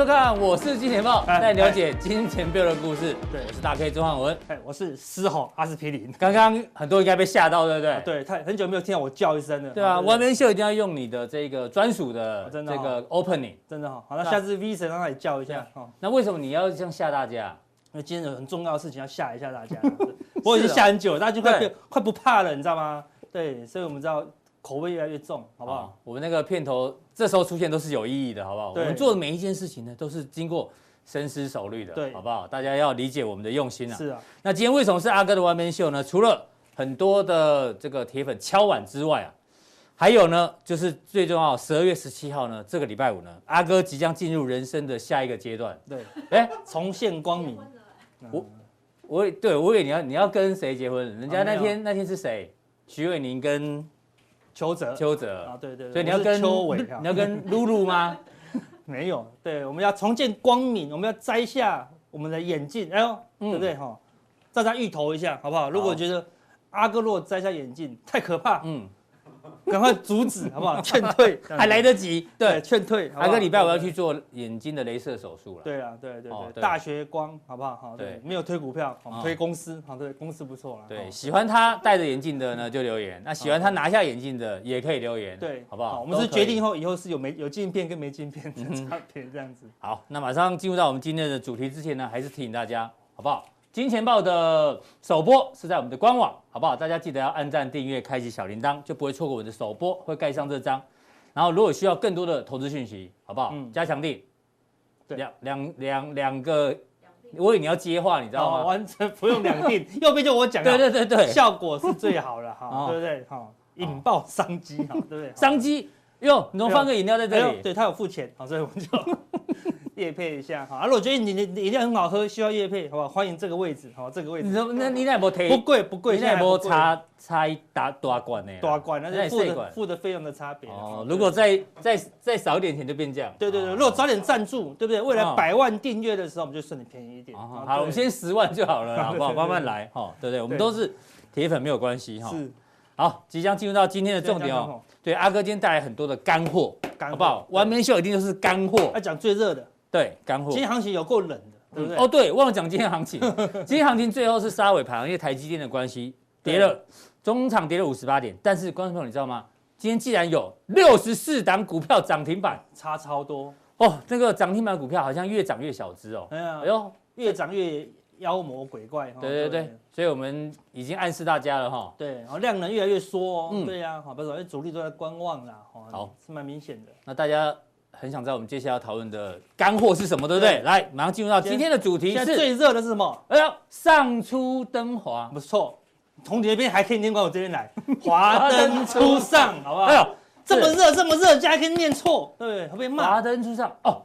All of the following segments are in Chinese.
收看，我是金钱豹，哎带你了解金钱背后的故事。对我是大 K 钟汉文。哎，我是狮吼阿司匹林。刚刚很多人应该被吓到，对不对？对，太很久没有听到我叫一声了。对啊，好完美秀一定要用你的这个专属的这个 opening。真的好，好，那下次 V 神让他也叫一下哦，那为什么你要这样吓大家？因为今天有很重要的事情要吓一下大家。我已经吓很久了，大家就快快不怕了，你知道吗？对，所以我们知道口味越来越重，好不好？好，我们那个片头这时候出现都是有意义的，好不好？我对们做的每一件事情呢，都是经过深思熟虑的，对好不好？大家要理解我们的用心啊。是啊，那今天为什么是阿哥的完美秀呢？除了很多的这个铁粉敲碗之外啊，还有呢，就是最重要，十二月十七号呢，这个礼拜五呢，阿哥即将进入人生的下一个阶段。对，哎，重现光明。我我以对我以为你要你要跟谁结婚？人家那天、那天是谁？徐伟宁跟邱泽。邱泽。啊，对对对，所以你要跟邱伟啊。你要跟露露吗？没有，对，我们要重见光明，我们要摘下我们的眼镜，哎呦，嗯。对不对哈？大家预投一下，好不好？如果觉得阿哥如果摘下眼镜太可怕，嗯，赶快阻止，好不好？劝退，还来得及。对，劝退。好不好阿哥礼拜我要去做眼睛的镭射手术了。对啊，对对哦对对，大学光，好不好？好，对对，没有推股票，我哦们推公司，好，对，公司不错了。对，哦喜欢他戴着眼镜的呢就留言，那喜欢他拿下眼镜的也可以留言，对，好不好？我们是决定以决定后，以后是有没有镜片跟没镜片的差别，这样子。好，那马上进入到我们今天的主题之前呢，还是提醒大家，好不好？金钱豹的首播是在我们的官网，好不好？大家记得要按赞、订阅、开启小铃铛，就不会错过我的首播，会盖上这张。然后如果需要更多的投资讯息，好不好？嗯加强錠，对两两两两个，我以为你要接话，你知道哦，吗？完全不用两定，右边就我讲的，对对对对，效果是最好的，哈哦，对不对？哈，引爆商机，哈，对不对？商机哟，你怎么放个饮料在这里？哎对他有付钱，好，所以我们就业配一下哈。啊，如果觉得你的饮料很好喝，需要业配，好不好？欢迎这个位置，好，这个位置你怎么那你那没提？不贵不贵，你那没现在不贵差差一大大罐呢？大管，那那是付的付的费用的差别。哦，如果再再再少一点钱就变这样。对对对，哦如果早点赞助，对不对？未哦来百万订阅的时候，我们就算你便宜一点。好，我们先十万就好了，好不好？慢慢来，哈，对不对？我们都是铁粉，没有关系，哈。是好，即将进入到今天的重点哦。，对，阿哥今天带来很多的干货，干货好不好？完美秀一定就是干货要，讲最热的，对，干货。今天行情有够冷的，对不对？哦，对，忘了讲今天行情。今天行情最后是杀尾盘，因为台积电的关系跌了，中场跌了五十八点。但是观众朋友，你知道吗？今天既然有六十四档股票涨停板，差超多。哦，那个涨停板股票好像越涨越小只哦。哎呀哎，呦，越涨越妖魔鬼怪。哈对对对，所以我们已经暗示大家了哈。对，然后量能越来越缩哦。嗯对呀，好，不是，因为主力都在观望啦。哦好，是蛮明显的。那大家很想知道我们接下来要讨论的干货是什么，对不对？对来，马上进入到今天的主题是，最热的是什么？哎呦，上出登华。不错，从你那边还可以念过我这边来，华灯初上，好不好？哎呦，这么热，这么热，竟然可以念错，对不对，会被骂。华灯初上哦，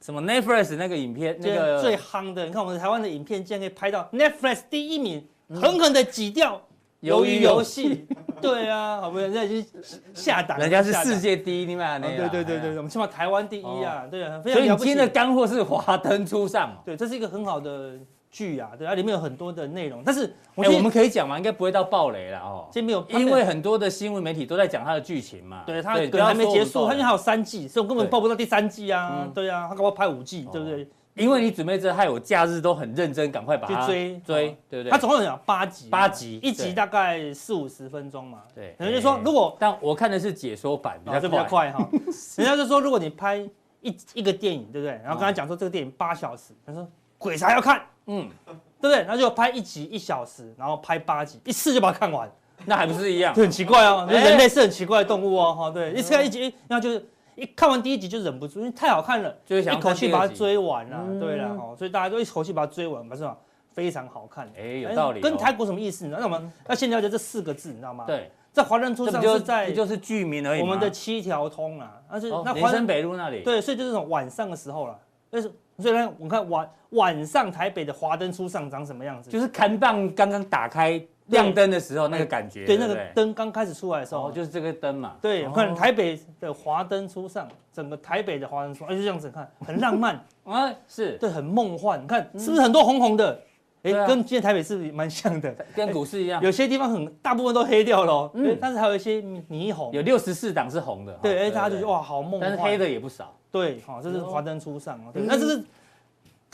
什么 Netflix 那个影片，那那个个最夯的，你看我们台湾的影片竟然可以拍到 Netflix 第一名，狠狠的挤掉鱿鱼游戏。对啊，好不容易人家已经下档，人家是世界第一，你们哦对对对对，我们起码台湾第一啊，对啊，非所以今天的干货是华灯初上哦。对，这是一个很好的剧啊，对，它里面有很多的内容，但是我哎，我们可以讲嘛？应该不会到暴雷了哦。今天没有，因为很多的新闻媒体都在讲它的剧情嘛。对它可能还没结束，它因为还有三季，所以我根本对报不到第三季啊嗯，对啊，它搞不好拍五季哦，对不对？因为你准备这，害我假日都很认真，赶快把它追追哦，对不对？它总共有八集，八集一集大概四五十分钟嘛，对，也就是说，如果但我看的是解说版，比较快。哈。人家就说，如果你拍一一个电影，对不对？然后跟他讲说这个电影八小时，他说鬼才要看，嗯，对不对？然后就拍一集一小时，然后拍八集，一次就把它看完，那还不是一样？很奇怪哦。哎人类是很奇怪的动物哦，哈，对，一次看一集，然后就是一看完第一集就忍不住，因为太好看了，就是想一口气把它追完啦嗯，对了，哦，所以大家都一口气把它追完，不是吗？非常好看，哎，有道理哦。跟台股什么意思呢？那我们要先了解这四个字，你知道吗？，对，在华灯初这不就上是在就是剧名而已我们的七条通啊，但是哦那华灯北路那里。对，所以就是这种晚上的时候了，但是所以呢，我看晚晚上台北的华灯初上长什么样子？就是看棒刚刚打开亮灯的时候那个感觉。对，那个灯刚开始出来的时候，就是这个灯嘛。对，我看台北的华灯初上，整个台北的华灯初上，哎，就这样子看，很浪漫 啊，是对，很梦幻。你看是不是很多红红的？哎，跟今天台北是蛮像的，跟股市一样。有些地方很大部分都黑掉了，嗯，但是还有一些霓虹，有六十四档是红的。对，哎，大家就觉得哇，好梦幻。但是黑的也不少。对，好，这是华灯初上啊。那这是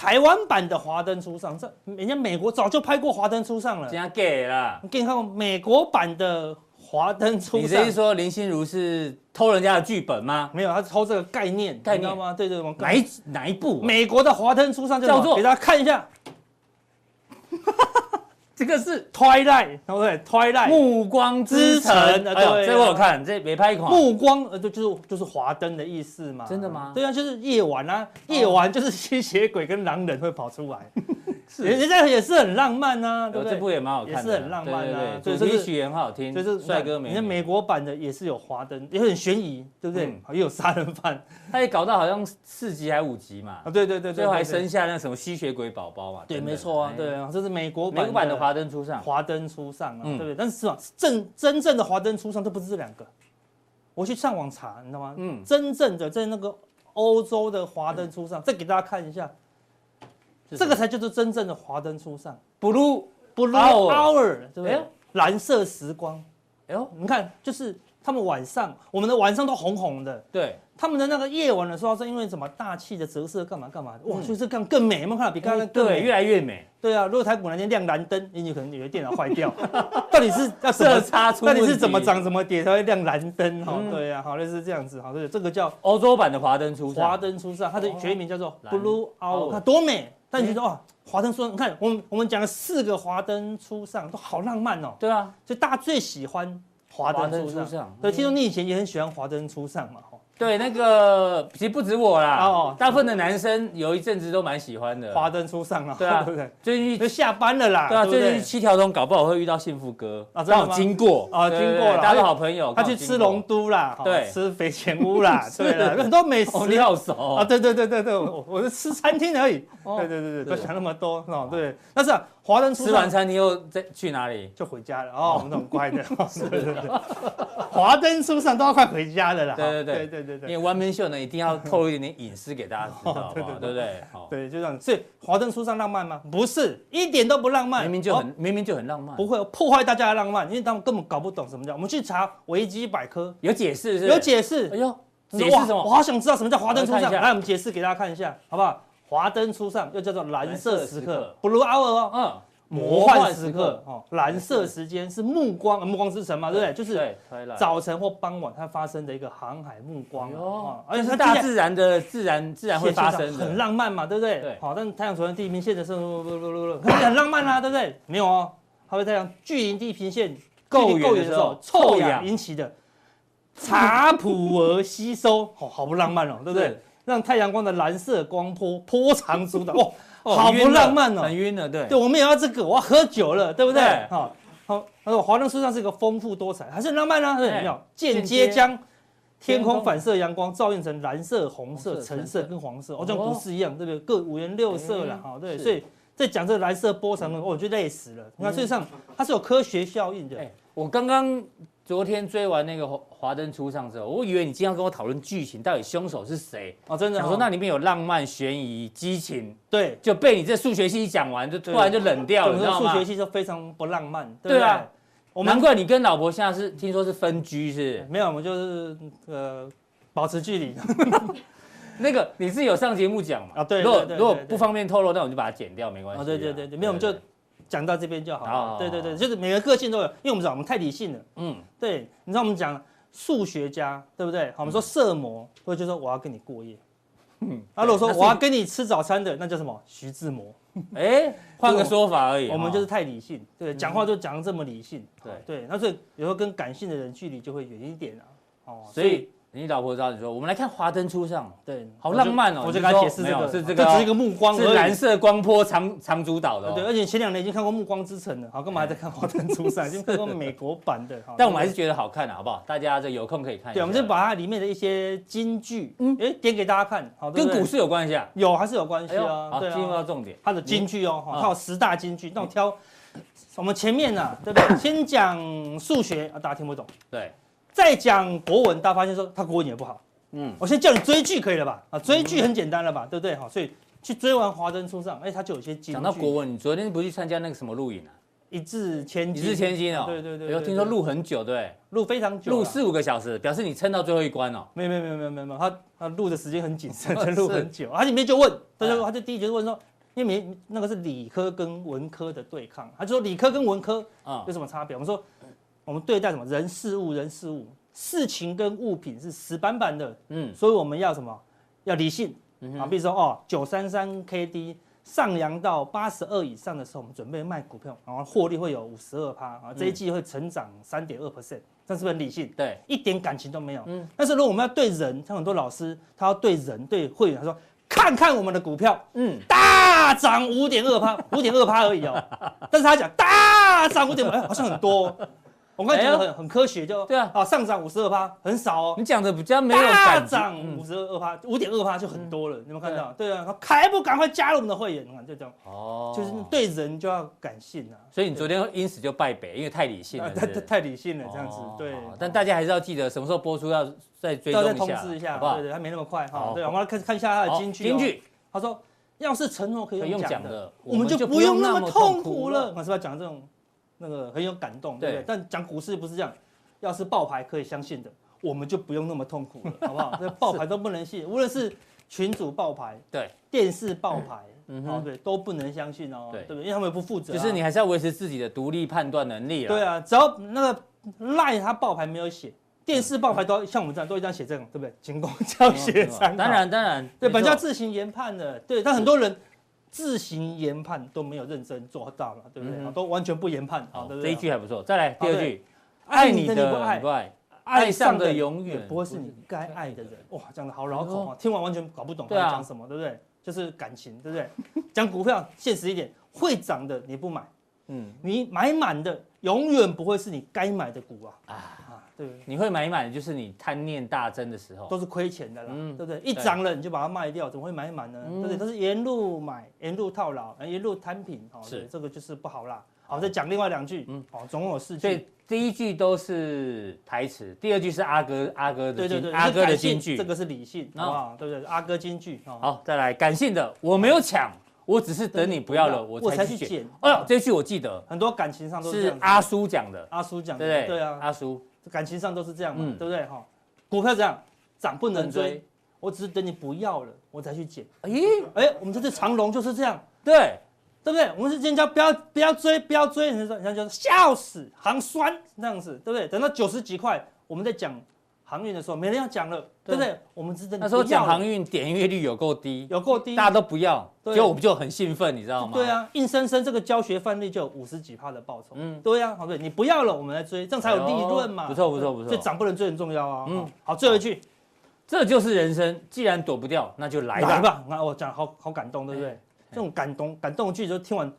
台湾版的华灯初上，这人家美国早就拍过华灯初上了。人家给了，你给你看过美国版的华灯初上？你这是说林心如是偷人家的剧本吗？没有，他是偷这个概念，概念吗？对对，哪一哪一部？美国的华灯初上叫做，给大家看一下。这个是 Twilight，对不对？Twilight，暮光之城。对，这我有看，这没拍款。暮光，呃，就就是就是华灯的意思嘛。真的吗？对啊，就是夜晚啊，夜晚就是吸血鬼跟狼人会跑出来。是，人家也是很浪漫啊，对不对？这部也蛮好看，也是很浪漫啊。主题曲也很好听，就是帅哥美。你看美国版的也是有华灯，也很悬疑，对不对？也有杀人犯，他也搞到好像四集还五集嘛。啊，对对对，最后还生下那什么吸血鬼宝宝嘛。对，没错啊，对啊，这是美国版。美国版的华灯初上，华灯初上啊，对不对？但是是吧，正真正的华灯初上，都不是这两个。我去上网查，你知道吗？嗯，真正的在那个欧洲的华灯初上，再给大家看一下。这个才叫做真正的华灯初上，blue blue hour，对不对？蓝色时光，哎呦，你看，就是他们晚上，我们的晚上都红红的，对，他们的那个夜晚的时候是因为什么大气的折射，干嘛干嘛的，哇，就是更更美，有没有看到？比刚刚更美？越来越美。对啊，如果台股那天亮蓝灯，你可能以为电脑坏掉，到底是要色差出？到底是怎么涨怎么跌才会亮蓝灯？哈，对啊，好类似这样子，好，对，这个叫欧洲版的华灯初上，华灯初上，它的全名叫做 blue hour，看多美。但你觉得哇，华灯初上，你看我们我们讲了四个华灯初上都好浪漫哦。对啊，就大家最喜欢华灯初上。对，听说你以前也很喜欢华灯初上嘛。对，那个其实不止我啦，哦，大部分的男生有一阵子都蛮喜欢的。华灯初上啊，对啊，对不对？最近就下班了啦，对啊，最近七条通搞不好会遇到幸福哥。啊，刚好经过。啊，经过了，大家好朋友，他去吃龙都啦，对，吃肥前屋啦，对了，很多美食，你好熟。啊，对对对对对，我我是吃餐厅而已，对对对对，都想那么多哦，对，但是。华灯初上吃完餐你又在去哪里？就回家了哦，我们都很乖的。是是是，华灯初上都要快回家了啦。对对对对对对。因为 One Man Show 呢，一定要透露一点点隐私给大家知道，对不对？好，对，就这样。所以华灯初上浪漫吗？不是，一点都不浪漫。明明就很明明就很浪漫。不会破坏大家的浪漫，因为他们根本搞不懂什么叫。我们去查维基百科，有解释是？有解释。哎呦，解释什么？我好想知道什么叫华灯初上。来，我们解释给大家看一下，好不好？华灯初上又叫做蓝色时刻，Blue Hour 哦。嗯。魔幻时刻哦，蓝色时间是暮光，暮光之城嘛，对不对？就是早晨或傍晚它发生的一个航海暮光哦，而且是大自然的自然自然会发生，很浪漫嘛，对不对？对。好，但是太阳从地平线的时候，很浪漫啊，对不对？没有哦，它会太阳距离地平线够远的时候，臭氧引起的查普尔吸收，哦，好不浪漫哦，对不对？让太阳光的蓝色光波波长阻挡，哦。好不浪漫哦，很晕了，对。对，我们也要这个，我要喝酒了，对不对？好，好，他说华灯初上是一个丰富多彩，还是很浪漫啊？对，有间接将天空反射阳光照映成蓝色、红色、橙色跟黄色，哦，像股市一样，对不对？各五颜六色了，哈，对。所以在讲这个蓝色波长呢，我就累死了。你看，实际上它是有科学效应的。我刚刚。昨天追完那个华华灯初上之后，我以为你今天要跟我讨论剧情，到底凶手是谁？哦，真的、哦。想说那里面有浪漫、悬疑、激情，对，就被你这数学系一讲完，就突然就冷掉了，你知道吗？数学系就非常不浪漫，对，对啊。我们难怪你跟老婆现在是听说是分居是，是？没有，我们就是呃保持距离。那个你是有上节目讲嘛？啊，对。如果如果不方便透露，那我们就把它剪掉，没关系。啊，对对对对，没有我们就。讲到这边就好了。对对对，就是每个个性都有，因为我们知道我们太理性了。嗯，对，你知道我们讲数学家，对不对？好，我们说色魔，或者就说我要跟你过夜。嗯，啊，如果说我要跟你吃早餐的，那叫什么？徐志摩。哎，换个说法而已。我们就是太理性，对，讲话就讲这么理性。对对，那所以有时候跟感性的人距离就会远一点啊。哦，所以你老婆知道你说，我们来看华灯初上，对，好浪漫哦。我就给他解释这个，是这个，只是一个目光，是蓝色光波长长主导的。对，而且前两年已经看过《暮光之城》了，好，干嘛还在看华灯初上？已经看过美国版的，但我们还是觉得好看的，好不好？大家这有空可以看。对，我们就把它里面的一些金句，嗯，哎，点给大家看，好，跟股市有关系啊？有还是有关系啊？好，进入到重点，它的金句哦，它有十大金句，那我挑。我们前面呢，对不对？先讲数学啊，大家听不懂。对。再讲国文，大家发现说他国文也不好。嗯。我先叫你追剧可以了吧？啊，追剧很简单了吧？对不对？好，所以去追完《华灯初上》，哎，他就有些金句。讲到国文，你昨天不去参加那个什么录影啊？一字千金。一字千金哦。对对对。有听说录很久，对。录非常久。录四五个小时，表示你撑到最后一关哦。没有没有没有没有没有，他他录的时间很谨慎，录很久。他里面就问，他就他就第一节就问说。因为没那个是理科跟文科的对抗，他就说理科跟文科啊有什么差别？我们说我们对待什么人事物人事物事情跟物品是死板板的，嗯，所以我们要什么？要理性啊，比如说哦九三三 K D 上扬到八十二以上的时候，我们准备卖股票，然后获利会有五十二趴啊，这一季会成长三点二 percent，这是不是很理性？对，一点感情都没有。嗯，但是如果我们要对人，像很多老师他要对人对会员，他说。看看我们的股票，嗯，大涨五点二趴，五点二趴而已哦。但是他讲大涨五点二，哎，好像很多。我刚才讲的很很科学，就对啊，啊上涨五十二趴很少哦。你讲的比较没有。大涨五十二趴，五点二趴就很多了。你有没有看到？对啊，还不赶快加入我们的会员？你看就这样。哦，就是对人就要感性啊。所以你昨天因此就败北，因为太理性了。太太理性了，这样子。对。但大家还是要记得什么时候播出，要再追踪一下，通知一下，好不好？对对，还没那么快哈。对，我们来看看一下他的金句。金句，他说：“要是承诺可以用讲的，我们就不用那么痛苦了。”我是不是要讲这种那个很有感动，对不对？但讲股市不是这样。要是爆牌可以相信的，我们就不用那么痛苦了，好不好？这爆牌都不能信，无论是群主爆牌，对，电视爆牌，嗯哼，对，都不能相信哦，对，对不对？因为他们不负责。就是你还是要维持自己的独立判断能力啊。对啊，只要那个赖他爆牌没有写，电视爆牌都像我们这样都一样写这种，对不对？仅供教学参考。当然当然，对，本家自行研判的，对，但很多人自行研判都没有认真做到了，对不对？都完全不研判。好，这一句还不错。再来第二句。爱你的你不爱，爱上的永远不会是你该爱的人。哇，讲的好绕口啊！听完完全搞不懂他在讲什么，对不对？就是感情，对不对？讲股票现实一点，会涨的你不买，嗯，你买满的永远不会是你该买的股啊啊！对，你会买满的就是你贪念大增的时候，都是亏钱的啦，对不对？一涨了你就把它卖掉，怎么会买满呢？对不对？都是沿路买，沿路套牢，沿路摊平，哦，是。这个就是不好啦。好，再讲另外两句，嗯，哦，总共有四句。第一句都是台词，第二句是阿哥阿哥的对对对，阿哥的金句，这个是理性，好不好？对不对？阿哥金句，好，再来感性的，我没有抢，我只是等你不要了，我才去捡。哎呦，这句我记得，很多感情上都是阿叔讲的，阿叔讲的，对？对啊，阿叔，感情上都是这样嘛，对不对？哈，股票这样涨不能追，我只是等你不要了，我才去捡。咦，哎，我们这次长龙就是这样，对。对不对？我们是今天叫不要不要追，不要追，你说人家就是笑死，行酸这样子，对不对？等到九十几块，我们再讲航运的时候，没人要讲了，对不对？我们真的那时候讲航运点阅率有够低，有够低，大家都不要，结果我们就很兴奋，你知道吗？对啊，硬生生这个教学范例就有五十几趴的报酬，嗯，对啊，好对，你不要了，我们来追，这样才有利润嘛。不错不错不错，所以涨不能追很重要啊。嗯，好，最后一句，这就是人生，既然躲不掉，那就来吧。那我讲好好感动，对不对？这种感动感动句就听完。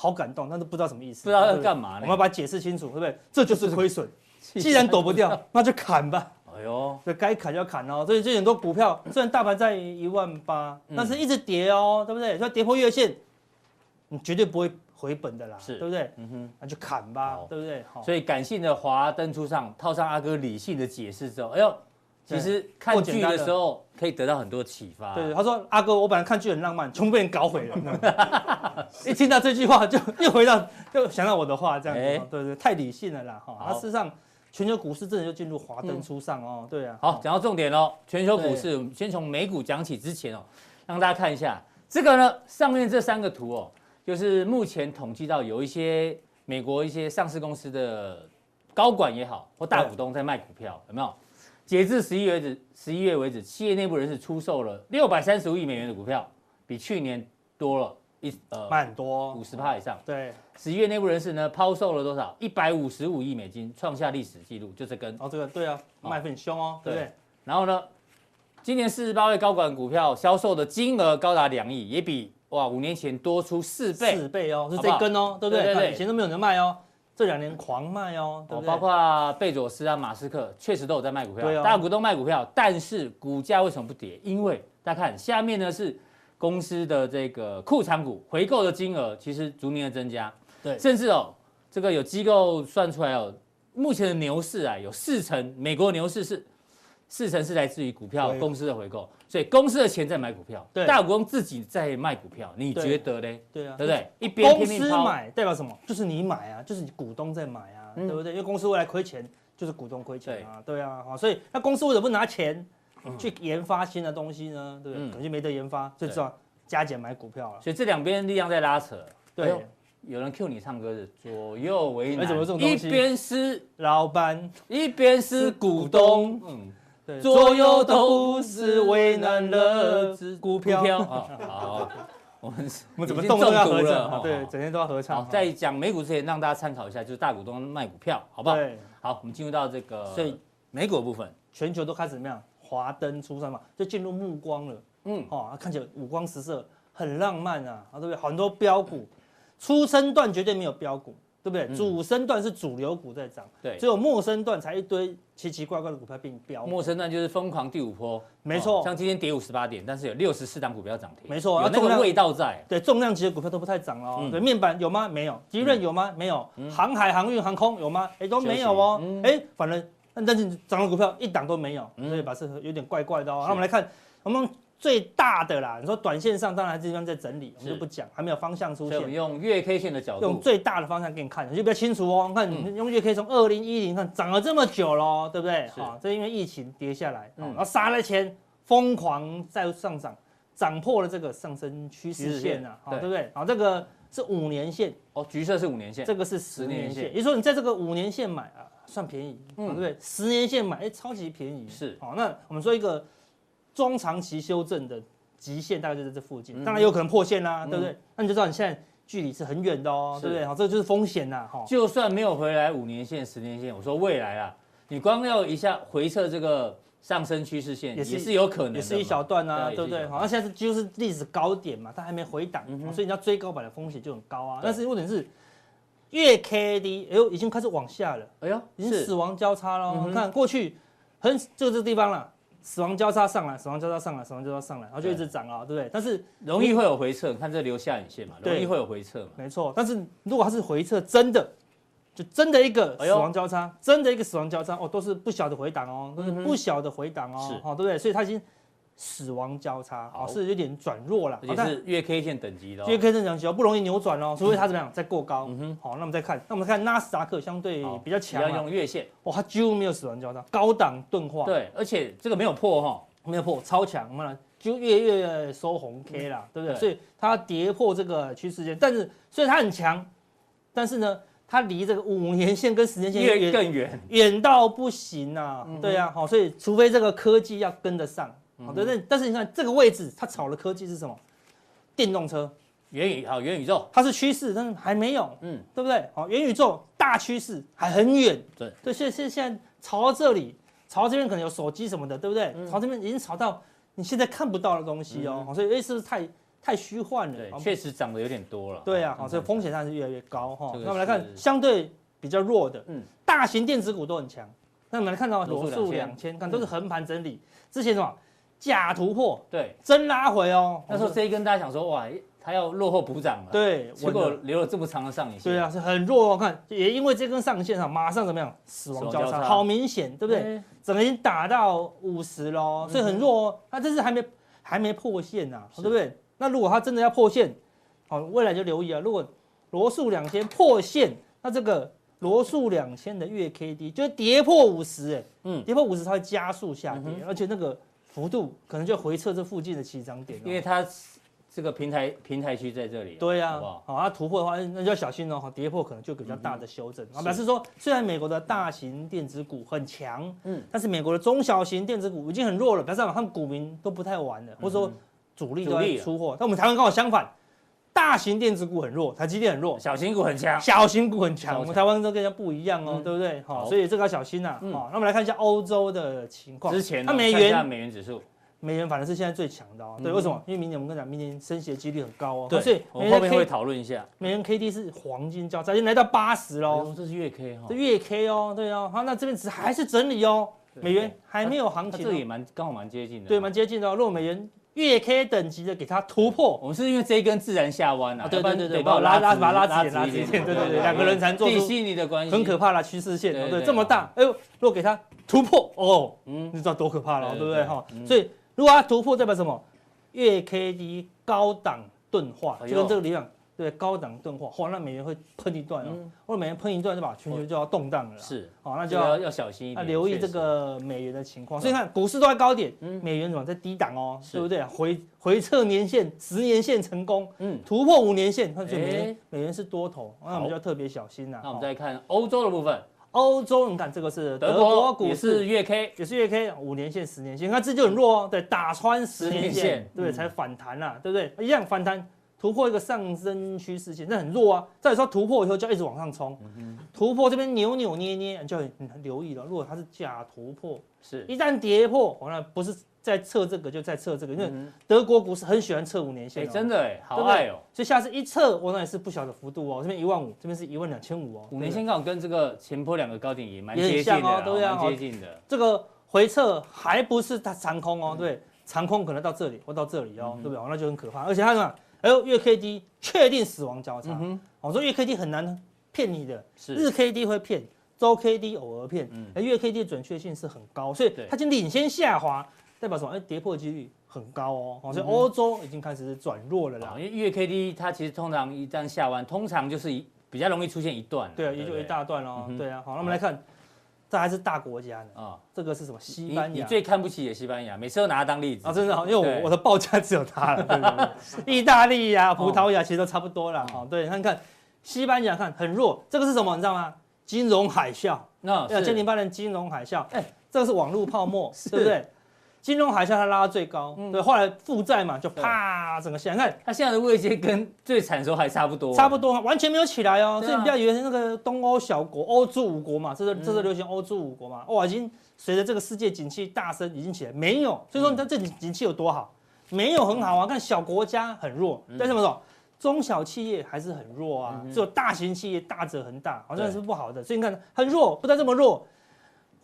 好感动，但是不知道什么意思，不知道要干嘛呢？我们要把它解释清楚，对不对？这就是亏损，既然躲不掉，那就砍吧。哎呦，这该砍就要砍哦。所以这很多股票，虽然大盘在一万八，但是一直跌哦，对不对？要跌破月线，你绝对不会回本的啦，是对不对？嗯哼，那就砍吧，对不对？所以感性的华灯初上，套上阿哥理性的解释之后，哎呦。其实看剧的时候可以得到很多启发。对，他说：“阿哥，我本来看剧很浪漫，全部被人搞毁了。”一听到这句话，就又回到，就想到我的话，这样子。对对，太理性了啦。哈，那事实上，全球股市真的就进入华灯初上哦。对啊。好，讲到重点喽。全球股市，先从美股讲起之前哦，让大家看一下这个呢，上面这三个图哦，就是目前统计到有一些美国一些上市公司的高管也好，或大股东在卖股票，有没有？截至十一月止，十一月为止，企业内部人士出售了六百三十五亿美元的股票，比去年多了一呃，蛮多五十趴以上。对，十一月内部人士呢抛售了多少？一百五十五亿美金，创下历史记录，就这根。哦，这个对啊，卖很凶哦，对不对？然后呢，今年四十八位高管股票销售的金额高达两亿，也比哇五年前多出四倍，四倍哦，是这根哦，对不对？对对对，以前都没有人卖哦。这两年狂卖哦，对不对？包括贝佐斯啊、马斯克，确实都有在卖股票，哦、大股东卖股票，但是股价为什么不跌？因为大家看下面呢是公司的这个库藏股回购的金额，其实逐年的增加，对，甚至哦，这个有机构算出来哦，目前的牛市啊，有四成，美国牛市是四成是来自于股票公司的回购。所以公司的钱在买股票，对，大股东自己在卖股票，你觉得嘞？对。啊，对不对？一边公司买代表什么？就是你买啊，就是你股东在买啊，对不对？因为公司未来亏钱，就是股东亏钱啊，对。啊，好，所以那公司为什么不拿钱去研发新的东西呢？对不对？可能就没得研发，就知道加减买股票了。所以这两边力量在拉扯。对，有人 Q 你唱歌的左右为难，一边是老板，一边是股东，嗯。左右都是为难了股票。好，我们 我们怎么动都要合唱？对，整天都要合唱。在讲美股之前，让大家参考一下，就是大股东卖股票，好不好？对。好，我们进入到这个，所以美股的部分，全球都开始怎么样？华灯初上嘛，就进入暮光了。嗯，哦，看起来五光十色，很浪漫啊，啊，对不对？很多标股，初升段绝对没有标股。对不对？主升段是主流股在涨，对，只有末升段才一堆奇奇怪怪的股票并标。末升段就是疯狂第五波，没错。像今天跌五十八点，但是有六十四档股票涨停，没错。有那个味道在。对，重量级的股票都不太涨哦。对，面板有吗？没有。基润有吗？没有。航海、航运、航空有吗？哎，都没有哦。哎，反正但是涨的股票一档都没有，所以把这有点怪怪的哦。那我们来看，我们。最大的啦，你说短线上当然这地方在整理，我们就不讲，还没有方向出现。用月 K 线的角度，用最大的方向给你看，你就比较清楚哦。看，你用月 K 从二零一零看涨了这么久喽，对不对？好，这因为疫情跌下来，然后杀了钱，疯狂再上涨，涨破了这个上升趋势线啊，好，对不对？好，这个是五年线哦，橘色是五年线，这个是十年线。也就是说你在这个五年线买啊，算便宜，对不对？十年线买，哎，超级便宜。是，好，那我们说一个。中长期修正的极限大概就在这附近，当然有可能破线啦，对不对？那你就知道你现在距离是很远的哦，对不对？好，这个就是风险呐，哈。就算没有回来五年线、十年线，我说未来啊，你光要一下回测这个上升趋势线，也是有可能，也是一小段啊，对不对？好，像现在是就是历史高点嘛，它还没回档，所以你要追高板的风险就很高啊。但是问题是月 K D，哎呦，已经开始往下了，哎呦，已经死亡交叉了。你看过去很就这个地方了。死亡交叉上来，死亡交叉上来，死亡交叉上来，然后就一直涨啊，对不对？但是容易会有回撤，看这留下影线嘛，容易会有回撤嘛。没错，但是如果它是回撤，真的就真的一个死亡交叉，真的一个死亡交叉哦，都是不小的回档哦，都是不小的回档哦，是，哦，对不对？所以它已经。死亡交叉哦，是有点转弱了，也是月 K 线等级的，月 K 线等级哦，不容易扭转哦，除非它怎么样？再过高。嗯哼，好，那我们再看，那我们看纳斯达克相对比较强，要用月线，哇，它几乎没有死亡交叉，高档钝化，对，而且这个没有破哈，没有破，超强，我们就月月收红 K 啦，对不对？所以它跌破这个趋势线，但是虽然它很强，但是呢，它离这个五年线跟十年线越更远，远到不行啊，对呀，好，所以除非这个科技要跟得上。好，对对，但是你看这个位置，它炒的科技是什么？电动车、元宇好元宇宙，它是趋势，但是还没有，嗯，对不对？好，元宇宙大趋势还很远，对，对，现现现在炒到这里，炒到这边可能有手机什么的，对不对？炒这边已经炒到你现在看不到的东西哦，所以哎，是不是太太虚幻了？对，确实涨得有点多了。对啊，好，所以风险上是越来越高哈。那我们来看相对比较弱的，嗯，大型电子股都很强。那我们来看到罗素两千，看都是横盘整理，之前什么？假突破，对，真拉回哦。那时候这一根大家想说，哇，它要落后补涨了，对，结果留了这么长的上影线，对啊，是很弱哦。看，也因为这根上影线上，马上怎么样？死亡交叉，好明显，对不对？整个已经打到五十喽，所以很弱哦。它这是还没还没破线呐，对不对？那如果它真的要破线，好，未来就留意啊。如果罗素两千破线，那这个罗素两千的月 K D 就是跌破五十，哎，嗯，跌破五十它会加速下跌，而且那个。幅度可能就回撤这附近的起涨点，因为它这个平台平台区在这里。对呀，好，它突破的话，那就要小心哦。跌破可能就比较大的修正。啊，表示说，虽然美国的大型电子股很强，嗯，但是美国的中小型电子股已经很弱了，表示他们股民都不太玩了，或者说主力都在出货。但我们台湾刚好相反，大型电子股很弱，台积电很弱，小型股很强，小型股很强。我们台湾都跟人家不一样哦，嗯对不对？好，所以这个要小心呐。嗯好，那我们来看一下欧洲的情况。之前那美元，美元指数，美元反正是现在最强的哦。对，嗯为什么？因为明年我们跟你讲，明年升息的几率很高哦。对，所以我们后面会讨论一下。美元 K D 是黄金交叉，已经来到八十喽哦，。这是月 K 哈这，月 K 哦，对哦。好，那这边只还是整理哦，美元还没有行情这也蛮刚好蛮接近的。对，蛮接近的哦。如果美元月 K 等级的给它突破，我们是因为这一根自然下弯啊，啊，对对对对，把我拉拉把它拉直拉直直一点，对对对，两个人才做出地心引力的关系，很可怕的趋势线哦，对，对对这么大，哎呦，如果给它突破，哦，嗯你知道多可怕了，对对不对对哈嗯？所以如果它突破代表什么？月 K D 高档钝化，就跟这个理论，对，高档钝化，哇，那美元会喷一段哦嗯，或者美元喷一段，就把全球就要动荡了，是，好，那就要要要小心一要点，留意这个美元的情况。所以看股市都在高点，嗯美元怎么在低档哦，是对不对？回回撤年线、十年线成功，嗯，突破五年线，那所以美美元是多头，那我们就要特别小心呐。那我们哦再看欧洲的部分，欧洲，你看这个是德德国股市是。月 K，也是月 K 五年线、十年线，你看这就很弱哦，对，打穿十年10年线线，对，嗯才反弹啦，对不对？一样反弹，突破一个上升趋势线，那很弱啊。再说突破以后就要一直往上冲，嗯突破这边扭扭捏捏，你就很很留意了。如果它是假突破，是，一旦跌破，我，那不是在测这个，就在测这个，因为嗯德国股市很喜欢测五年线真的哎，好爱哦，所以下次一测，我那也是不小的幅度哦，这边一万五，这边是一万两千五哦，五年对线刚好跟这个前波两个高点也蛮接近的啦，像哦对啊蛮接近的，这个回撤还不是它长空哦，对，长空可能到这里或到这里哦，嗯对不对？哦那就很可怕。而且它什么？哎呦，月 K D 确定死亡交叉，我说月 K D 很难骗你的，日 K D 会骗，周 K D 偶尔骗。月 K D 的准确性是很高，所以它已经领先下滑，代表什么？哎，跌破几率很高哦，哦所以嗯哼。欧洲已经开始转弱了啦。啊，。因为月 K D 它其实通常一旦下弯，通常就是一比较容易出现一段，对啊，也就一大段哦嗯。对啊，好，那我们来看，这还是大国家呢。啊，这个是什么？西班牙。你最看不起也西班牙，每次都拿它当例子啊，真的好，因为我我的报价只有它了，对对对，意大利呀、葡萄牙其实都差不多啦。哦哦，对，看看西班牙看很弱，这个是什么？你知道吗？金融海啸，那二千零八年金融海啸，哎这个是网络泡沫，是对不对？金融海啸它拉到最高，嗯。对，后来负债嘛就啪整个下来，你看它现在的位阶跟最惨的时候还差不多，差不多完全没有起来哦，啊。所以你不要以为是那个东欧小国、欧洲五国嘛，这是嗯。这是流行欧洲五国嘛，哇，已经随着这个世界景气大升已经起来，没有，所以说你看这景景气有多好，没有很好啊，看小国家很弱，嗯。但是什么说中小企业还是很弱啊只有大型企业大者恒大，好像是不好的，所以你看很弱，不但这么弱。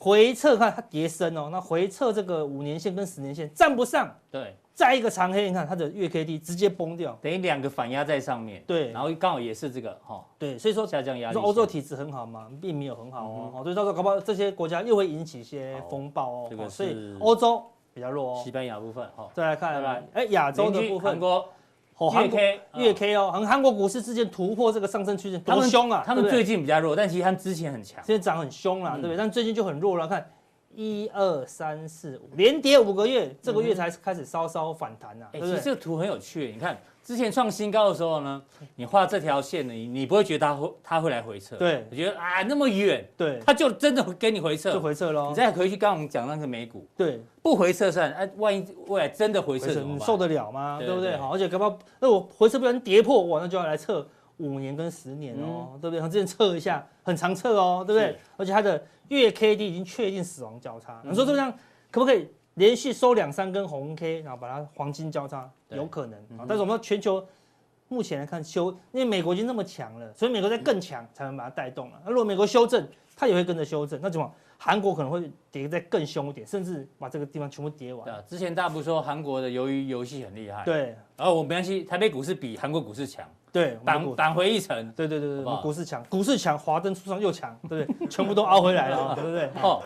回撤看它跌升哦，那回撤这个五年线跟十年线站不上，对，再一个长黑，你看它的月 K D 直接崩掉，等于两个反压在上面，对。然后刚好也是这个哈。对，所以说下降压力欧洲体质很好嘛？并没有很好哦所以到时候搞不好这些国家又会引起一些风暴哦。这个哦所以是欧洲比较弱哦。西班牙部分哈，再来看哎，亚洲的部分。韩，国哦，月韩国 K 月 K 哦，韩韩国股市之前突破这个上升曲线，他们多凶啊！他们最近比较弱，但其实他们之前很强，现在涨很凶啦，嗯对不对？但最近就很弱了，看一二三四五，连跌五个月，这个月才开始稍稍反弹呐，哎，对不对？其实这个图很有趣，你看之前创新高的时候呢，你画这条线呢，你你不会觉得它会它会来回撤，对你觉得啊那么远，对，它就真的会跟你回撤就，回撤喽你。再回去刚刚我们讲那个美股对，不回撤算，哎，万一未来真的回撤怎么办？你受得了吗？对不对？好，而且搞不好，那我回撤不然跌破，哇，那就要来测五年跟十年哦，对不对？他之前测一下，很常测哦，对不对？而且它的月 K D 已经确定死亡交叉，嗯你说这样可不可以连续收两三根红 K，然后把它黄金交叉？有可能嗯啊，但是我们全球。目前来看修，因为美国已经那么强了，所以美国在更强才能把它带动了。那如果美国修正，它也会跟着修正，那怎么？韩国可能会跌再更凶一点，甚至把这个地方全部跌完对。啊，之前大家不是说韩国的鱿鱼游戏很厉害，，对然后我没关系，台北股市比韩国股市强，对，我们股扳扳回一城，对对对对，好好我们股市强，股市强，华灯初上又强，对不对？全部都凹回来了，对不对？哦，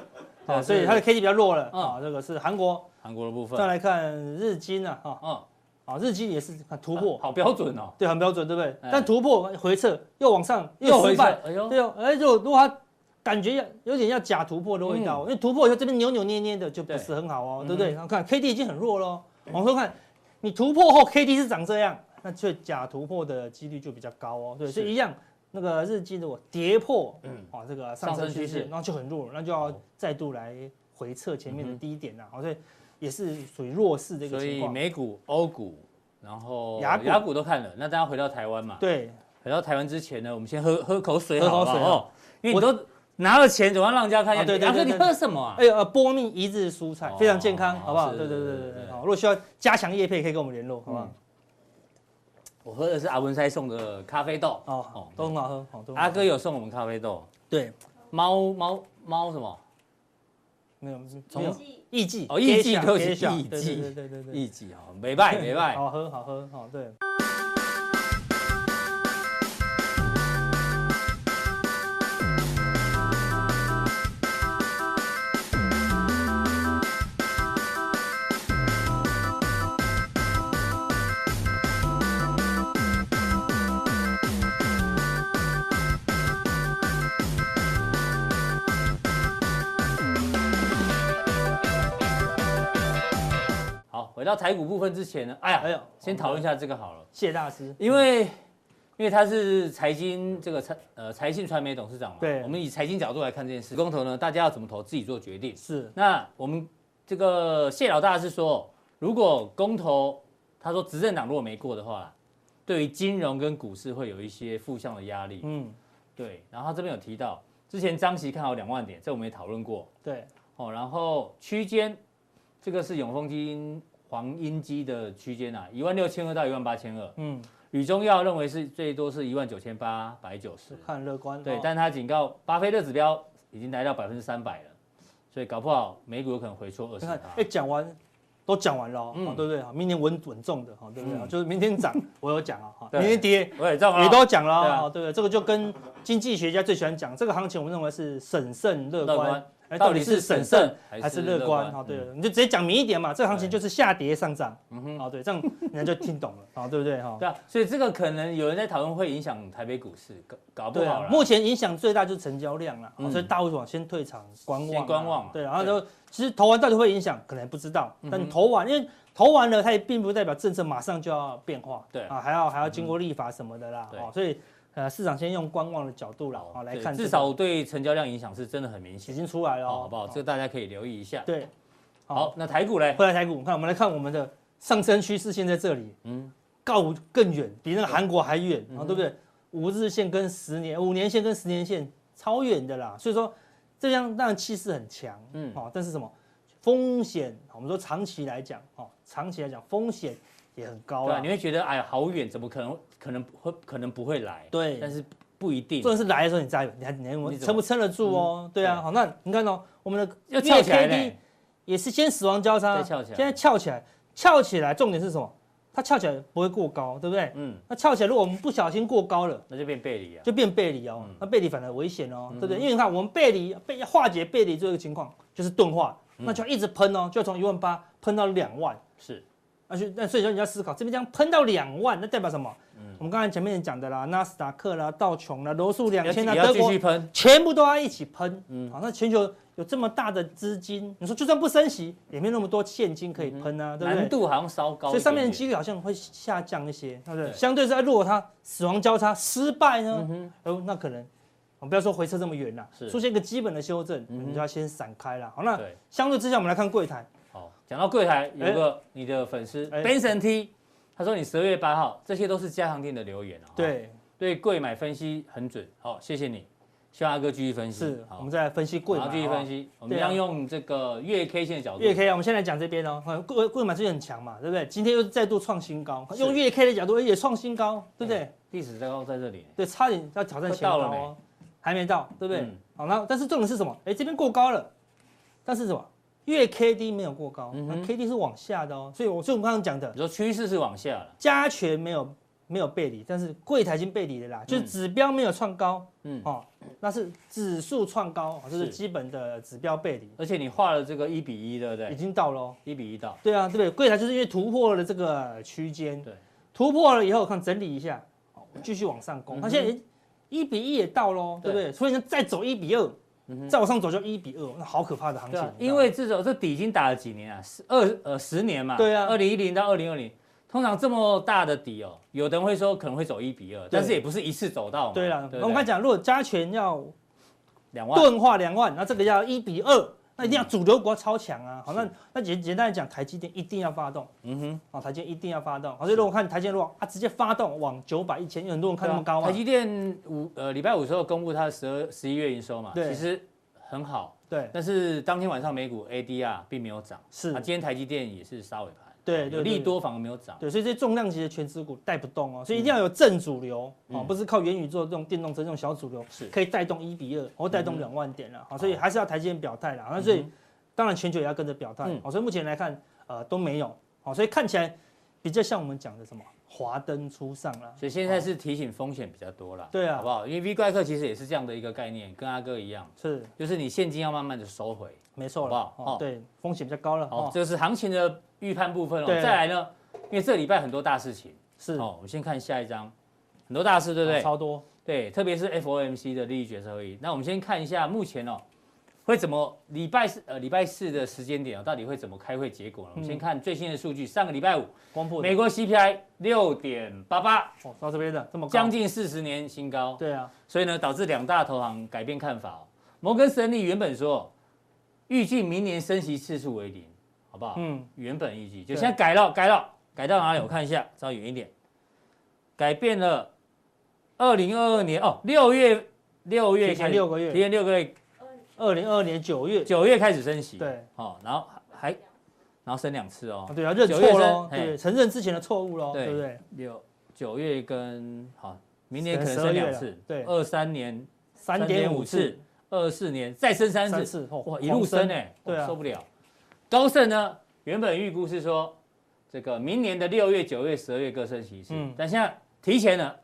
好，所以它的 K D 比较弱了嗯。啊。这个是韩国，韩国的部分。再，来看日经啊，啊，嗯，啊，日经也是看突破，好标准哦，对，很标准，对不对？哎？但突破回撤又往上又回败，，哎呦，对哦，哎，如果如果它感觉要有点要假突破的味道，因为突破以后这边扭扭捏捏的就不是很好哦，对对不对？然后看 K D 已经很弱了，往后看你突破后 K D 是长这样，那却假突破的几率就比较高哦，对，是所以一样。那个日经如果跌破，嗯嗯，啊，这个上升趋势势，那就很弱，那就要再度来回测前面的低点啦，好，所以也是属于弱势的一个所以。美股、欧股然后雅股亚股都看了，那大家回到台湾嘛？对，回到台湾之前呢，我们先喝喝口水喝好了口水啊哦，因为我都拿了钱，总要让人家看一下。啊对对亚哥，你喝什么啊？哎呃，波蜜一日蔬菜哦非常健康，好不好？是对对对对对，好，如果需要加强叶配，可以跟我们联络，好不好？我喝的是阿文塞送的咖啡豆。哦，都很好喝，好，都很好喝阿哥有送我们咖啡豆，对，猫猫猫什么？没有从艺伎哦艺伎都是艺艺伎对对对对对，一级哦，美拜美拜。好喝好喝好，对。回到台股部分之前呢，哎呀，哎呦先讨论一下这个好了，谢大师，因为因为他是财经这个财呃财信传媒董事长嘛，对。我们以财经角度来看这件事，公投呢，大家要怎么投自己做决定。是。那我们这个谢老大是说，如果公投，他说执政党如果没过的话，对于金融跟股市会有一些负向的压力。嗯，对，然后这边有提到，之前张琦看好两万点，这我们也讨论过。对，哦，然后区间，这个是永丰金黄鹰基的区间啊，一万六千二到一万八千二。嗯，吕中耀认为是最多是一万九千八百九十。看乐观，对，哦但他警告，巴菲特指标已经来到百分之三百了，所以搞不好美股有可能回挫二十你看，哎，讲完都讲完了哦，嗯哦对不对？好，明年稳稳重的，哈，对不对？嗯就是明天涨，我有讲啊，哈，明天跌我也这样也都讲了对啊不对？这个就跟经济学家最喜欢讲，这个行情我们认为是审慎乐观，哎，到底是审慎还是乐观？好好，对，你就直接讲明一点嘛，这个行情就是下跌上涨，嗯哼，好，对，这样人家就听懂了，好，对不对？哈，对啊，所以这个可能有人在讨论会影响台北股市，搞搞不好啦，目前影响最大就是成交量了，嗯。所以大户往先退场观望观望。嘛对，然后就其实投完到底会影响，可能不知道，但投完，因为投完了，它也并不代表政策马上就要变化，对。啊，还要还要经过立法什么的啦，对。哦，所以呃市场先用观望的角度啦，啊来看至少对成交量影响是真的很明显已显，经出来了哦，好好不好？这个大家可以留意一下。对，好，那台股嘞？回来台股，看我们来看我们的上升趋势线在这里，嗯，告更远，比那个韩国还远，嗯啊，对不对？五日线跟十年、五年线跟十年线超远的啦，所以说这样当然气势很强，嗯嗯，哦，但是什么风险？我们说长期来讲，哦，长期来讲风险也很高对啊，你。会觉得哎呀好远，怎么可能可能会可能不会来？对但是不一定重，点是来的时候你在，你还你还你撑不撑得住哦？对啊，好，那你看哦，我们的要翘起来。也是先死亡交叉，再翘起来现在翘起来，翘起来，重点是什么？它翘起来不会过高，对不对？嗯，那翘起来，如果我们不小心过高了。那就变背离啊。就变背离哦，嗯那背离反而危险哦，嗯对不对？因为你看我们背离被化解背离这个情况就是钝化，嗯那就要一直喷哦，就要从一万八喷到两万，是，那就那所以说你要思考这边这样喷到两万，那代表什么？嗯我们刚才前面讲的啦，纳斯达克啦、道琼啦、罗素两千啦、德国续喷，全部都要一起喷。嗯好，那全球有这么大的资金，你说就算不升息，也没那么多现金可以喷啊，对不对？难度好像稍高所以上面的几率好像会下降一些，对不对？对相对在如果它死亡交叉失败呢？哦，那可能我们不要说回撤这么远啦是，出现一个基本的修正，嗯哼你就要先闪开了。好，那，相对之下，我们来看柜台，好，讲到柜台有个你的粉丝哎 Benson T，他说你十二月八号，这些都是加强店的留言啊。对，对，柜买分析很准，好，谢谢你，希望阿哥继续分析。是，好我们再来分析柜买，继续分析，我们要用这个月 K 线的角度。月 K 啊，我们先来讲这边哦，看柜柜买最近很强嘛，对不对？今天又再度创新高，用月 K 的角度也创新高，对不对？历史最高在这里。对，差点要挑战前高快到了哦，还没到，对不对嗯？好，那但是重点是什么？哎，这边过高了，但是什么？月 K D 没有过高，那 K D 是往下的哦，所以我所以我们刚刚讲的你说趋势是往下了，加权没有没有背离，但是柜台已经背离了啦，就是指标没有创高，嗯，哦，那是指数创高，哦这是是基本的指标背离，而且你画了这个一比一，对不对已对？经到了哦。一比一到，对啊，对不对？柜台就是因为突破了这个区间，对，突破了以后看整理一下，哦继续往上攻。它现在一比一也到喽，对不对？所以呢，再走一比二，嗯再往上走就一比二，那好可怕的行情因为这种这底已经打了几年啊，十二呃十年嘛，对啊。二零一零到二零二零，通常这么大的底哦，有的人会说可能会走一比二，但是也不是一次走到嘛，对了，不那我们刚才讲，如果加权要两万，钝化两万，那这个要一比二，那一定要主流国超强啊。好，那那简简单来讲，台积电一定要发动。嗯哼，哦，台积电一定要发动。好，所以如果看台积电如果啊直接发动往九百一千，有很多人看那么高啊。台积电五呃礼拜五时候公布它的十二十一月营收嘛，其实很好。对，但是当天晚上美股 ADR 并没有涨，是啊，今天台积电也是稍微盘。对，对利多反而没有涨。对，所以这些重量级的全职股带不动哦，所以一定要有正主流哦，不是靠元宇宙这种电动车这种小主流，是可以带动一比二，或带动两万点了。好，所以还是要台积电表态啦。那所以当然全球也要跟着表态。好，所以目前来看，呃，都没有。好，所以看起来比较像我们讲的什么华灯初上了。所以现在是提醒风险比较多了。对啊，好不好？因为 V 怪客其实也是这样的一个概念，跟阿哥一样，是，就是你现金要慢慢的收回。没错，好不好？哦，对，风险比较高了。哦，这个是行情的预判部分哦。再来呢？因为这礼拜很多大事情，是哦。我们先看下一张，很多大事，对不对？超多。对，特别是 FOMC 的利率决策会议。那我们先看一下目前哦，会怎么礼拜四呃礼拜四的时间点啊，到底会怎么开会结果呢？我们先看最新的数据，上个礼拜五公布美国 CPI 六点八八，哦，到这边的这么高，将近四十年新高。对啊，所以呢，导致两大投行改变看法哦。摩根士丹利原本说预计明年升息次数为零，好不好？嗯，原本预计就现在改了，改了。改到哪里？我看一下，稍远一点。改变了，二零二二年哦，六月六月提前六个月，提前六个月，二零二二年九月九月开始升息。对，哦，然后还然后升两次哦。对啊，认错喽，对，承认之前的错误喽，对不对？六九月跟好，明年可能升两次，对，二三年三点五次，二四年再升三次，哇，一路升哎，对啊，受不了。高盛呢，原本预估是说。这个明年的六月、九月、十二月各升息一次，嗯，但现在提前了，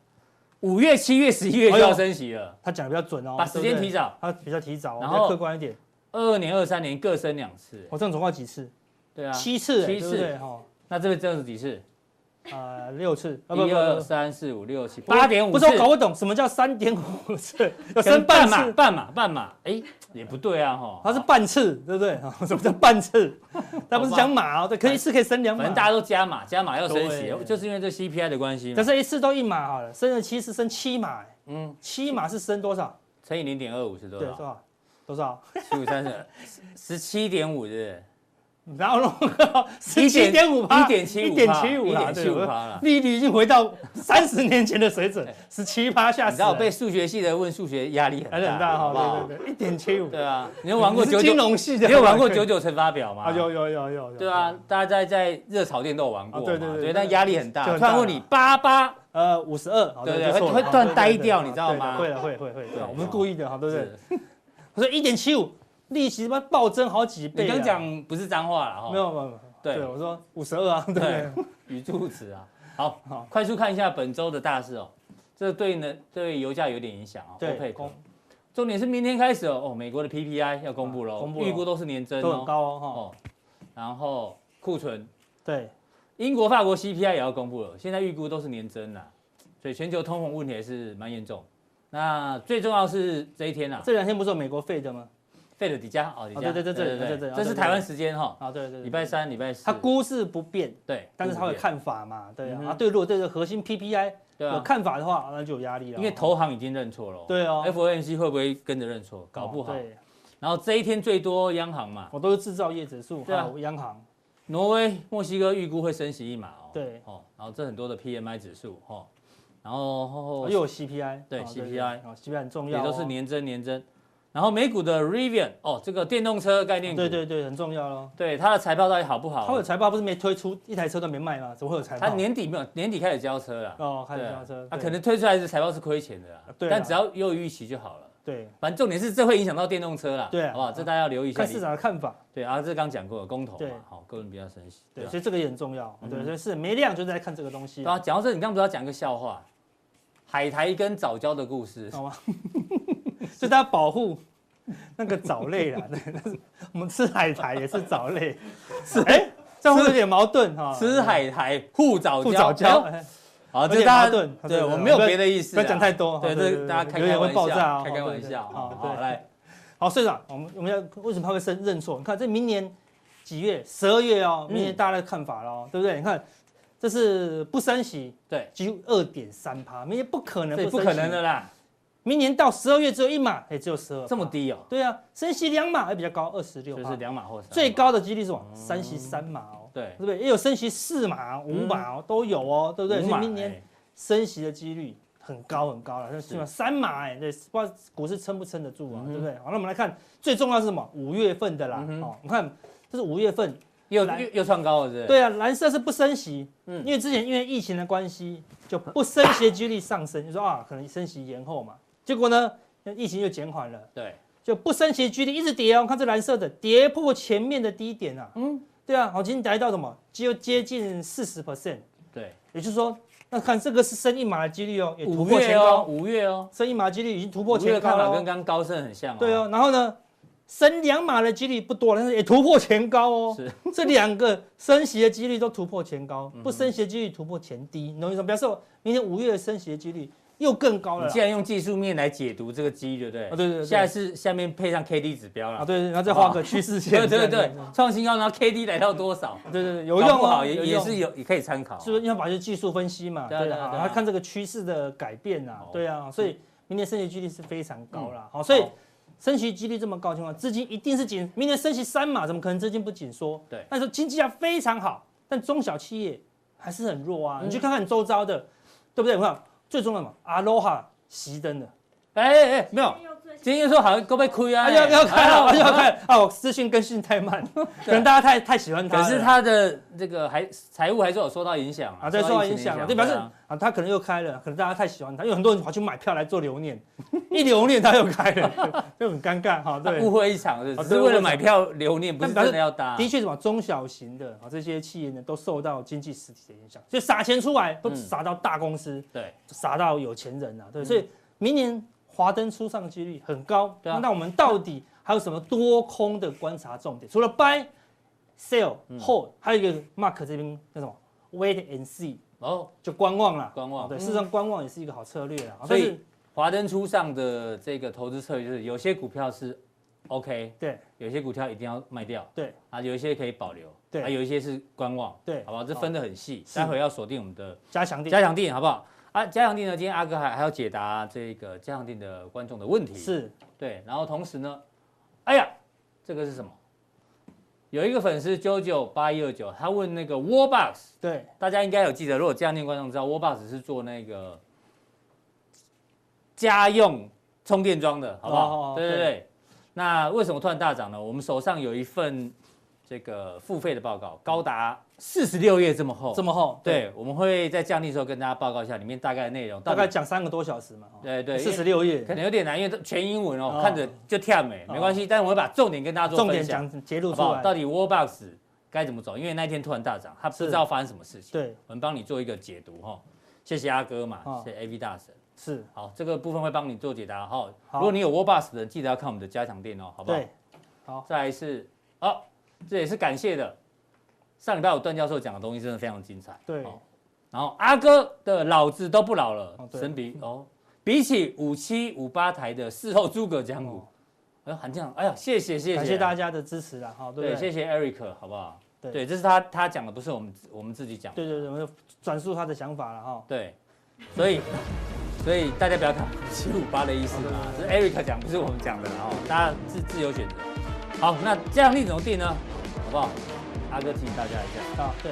五月、七月、十一月就要升息了。他讲的比较准哦，把时间提早，他比较提早，然后客观一点。二二年、二三年各升两次，我这样总共几次？对啊，七次，七次，哈。那这边这样子几次？呃，六次，一二三四五六七八点五，不是我搞不懂什么叫三点五次，要升半码，半码，半码，哎，也不对啊，哈，它是半次，对不对？什么叫半次？它不是讲码哦，对，可以一次可以升两码，反正大家都加码，加码要升息，就是因为这 CPI 的关系嘛。但是一次都一码好了，升了七次，升七码，嗯，七码是升多少？乘以零点二五是多少？对，多少？多少？七五三十，十七点五，是不是？然后呢？十七点五趴，一点七五，一点七五了，对吧？利率已经回到三十年前的水准，十七趴下。你知道被数学系的问数学压力很大，好不好？对对对，一点七五。对啊，你有玩过九九？金融系的，你有玩过九九乘法表吗？有有有有。对啊，大家在在热炒店都有玩过嘛？对对对。但压力很大。突然问你八八呃五十二，对对，会会突然呆掉，你知道吗？会了会会会，我们故意的，好对不对？我说一点七五。利息他妈暴增好几倍！你刚讲不是脏话了哈？没有没有，对，我说五十二啊，对，语助词啊。好，好，快速看一下本周的大事哦。这对呢，对油价有点影响哦。对，重点是明天开始哦，哦，美国的 PPI 要公布喽，公布，预估都是年增都很高哦。然后库存，对，英国、法国 CPI 也要公布了，现在预估都是年增了，所以全球通膨问题还是蛮严重。那最重要是这一天啊，这两天不是有美国费的吗？费的底价哦，底价对对对对对这是台湾时间哈啊对对，礼拜三礼拜四，它估是不变对，但是它有看法嘛，对啊，对，如果对这个核心 PPI 有看法的话，那就有压力了，因为投行已经认错了，对哦，FOMC 会不会跟着认错？搞不好。对，然后这一天最多央行嘛，我都是制造业指数，对啊，央行，挪威、墨西哥预估会升息一码哦，对。哦，然后这很多的 PMI 指数哦，然后又有 CPI，对 CPI，CPI 很重要，也都是年增年增。然后美股的 Rivian 哦，这个电动车概念股，对对对，很重要咯。对它的财报到底好不好？它的财报不是没推出一台车都没卖吗？怎么会有财报？它年底没有，年底开始交车了。哦，开始交车。它可能推出来的财报是亏钱的啦。对。但只要有预期就好了。对。反正重点是这会影响到电动车啦。对。好不好？这大家要留意一下。看市场的看法。对啊，这刚讲过了，公投嘛，好，个人比较生气。对，所以这个也很重要。对，所以是没量就在看这个东西。啊，讲到这，你刚刚不是要讲一个笑话，海苔跟藻礁的故事，好吗？所以大家保护。那个藻类啦，对，我们吃海苔也是藻类，是哎，这样会有点矛盾哈。吃海苔护藻护藻礁，好，这大家对我没有别的意思，不要讲太多，对，这大家开开玩笑，开开玩笑，好，来，好，社长，我们我们要为什么他会认认错？你看这明年几月？十二月哦，明年大家的看法喽，对不对？你看这是不升息，对，几乎二点三趴，明年不可能，不可能的啦。明年到十二月只有一码，哎，只有十二，这么低哦？对啊，升息两码还比较高，二十六，就是两码或。最高的几率是什么？升息三码哦，对，对不对？也有升息四码、五码哦，都有哦，对不对？所以明年升息的几率很高很高了，像起码三码哎，对，不知道股市撑不撑得住啊，对不对？好，那我们来看最重要是什么？五月份的啦，哦，你看这是五月份又又又创高了，是？对啊，蓝色是不升息，嗯，因为之前因为疫情的关系，就不升息的几率上升，就说啊，可能升息延后嘛，结果呢？疫情就减缓了，对，就不升息，几率一直跌哦。看这蓝色的，跌破前面的低点啊。嗯，对啊，好，今天来到什么？就接近四十 percent。对，也就是说，那看这个是升一码的几率哦，也突破前高。五月哦，升一码几率已经突破前高了。跟刚刚高盛很像。对哦，然后呢，升两码的几率不多，但是也突破前高哦。是，这两个升息的几率都突破前高，不升息的几率突破前低。你懂我意思吗？表示明天五月升息的几率。又更高了。既然用技术面来解读这个机，对不对？啊，对对对。现在是下面配上 K D 指标了。啊，对对。然后再画个趋势线。对对对，创新高，然后 K D 来到多少？对对对，有用不好也也是有，也可以参考。是不是你要把这技术分析嘛？对对对。然后看这个趋势的改变呐。对啊，所以明年升息几率是非常高了。好，所以升息几率这么高的情况，资金一定是紧。明年升息三嘛，怎么可能资金不紧缩？对。但是经济要非常好，但中小企业还是很弱啊。你去看看你周遭的，对不对？我看最重要嘛，阿罗哈。熄灯了，哎哎哎，没有，今天又说好像够被亏啊，要要开了，要开哦，资讯更新太慢，可能大家太太喜欢他，可是他的这个还财务还是有受到影响啊，对，受到影响啊，对，表示啊，他可能又开了，可能大家太喜欢它，因为很多人跑去买票来做留念，一留念他又开了，就很尴尬哈，对，误会一场，是，是为了买票留念，不是真的要搭，的确什么中小型的啊这些企业呢，都受到经济实体的影响，所以撒钱出来都撒到大公司，对，撒到有钱人啊，对，所以。明年华灯初上的几率很高，对啊。那我们到底还有什么多空的观察重点？除了 buy、sell、hold，还有一个 Mark 这边叫什么？Wait and see，哦，就观望了。观望，对，事实上观望也是一个好策略啊。所以华灯初上的这个投资策略就是，有些股票是 OK，对，有些股票一定要卖掉，对，啊，有一些可以保留，对，还有一些是观望，对，好不好？这分得很细，待会要锁定我们的加强定，加强定，好不好？啊，嘉阳店呢？今天阿哥还还要解答这个嘉阳店的观众的问题，是对。然后同时呢，哎呀，这个是什么？有一个粉丝九九八一二九，他问那个 Wallbox，对，大家应该有记得。如果嘉阳店观众知道，Wallbox 是做那个家用充电桩的，好不好？对对。对那为什么突然大涨呢？我们手上有一份。这个付费的报告高达四十六页这么厚，这么厚。对，我们会在降低的时候跟大家报告一下里面大概的内容，大概讲三个多小时嘛。对对，四十六页可能有点难，因为全英文哦，看着就跳没，没关系。但是我会把重点跟大家做重点讲揭露出来，到底 Wallbox 该怎么走？因为那天突然大涨，他不知道发生什么事情。对，我们帮你做一个解读哈。谢谢阿哥嘛，谢谢 AV 大神。是，好，这个部分会帮你做解答哈。如果你有 Wallbox 的，记得要看我们的加强店哦，好不好？对，好，再来是哦。这也是感谢的。上礼拜我段教授讲的东西真的非常精彩。对。然后阿哥的老子都不老了，神比哦，比起五七五八台的事后诸葛江湖，哎呦，很这样，哎呀，谢谢谢谢，感谢大家的支持啦，好，对，谢谢 Eric，好不好？对，这是他他讲的，不是我们我们自己讲。对对对，我们转述他的想法了哈。对，所以所以大家不要看七五八的意思啊，是 Eric 讲，不是我们讲的然后，大家自自由选择。好，那这样你怎么定呢？好不好？阿哥提醒大家一下啊，对，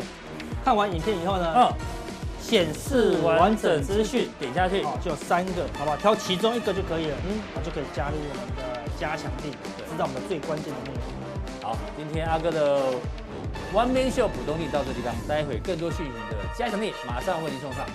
看完影片以后呢，嗯，显示完整资讯，点下去，哦，就有三个，好不好？挑其中一个就可以了，嗯，然后就可以加入我们的加强錠，知道我们的最关键的内容。好，今天阿哥的 One Man Show 普通錠到这地方，待会更多讯息的加强力马上为您送上。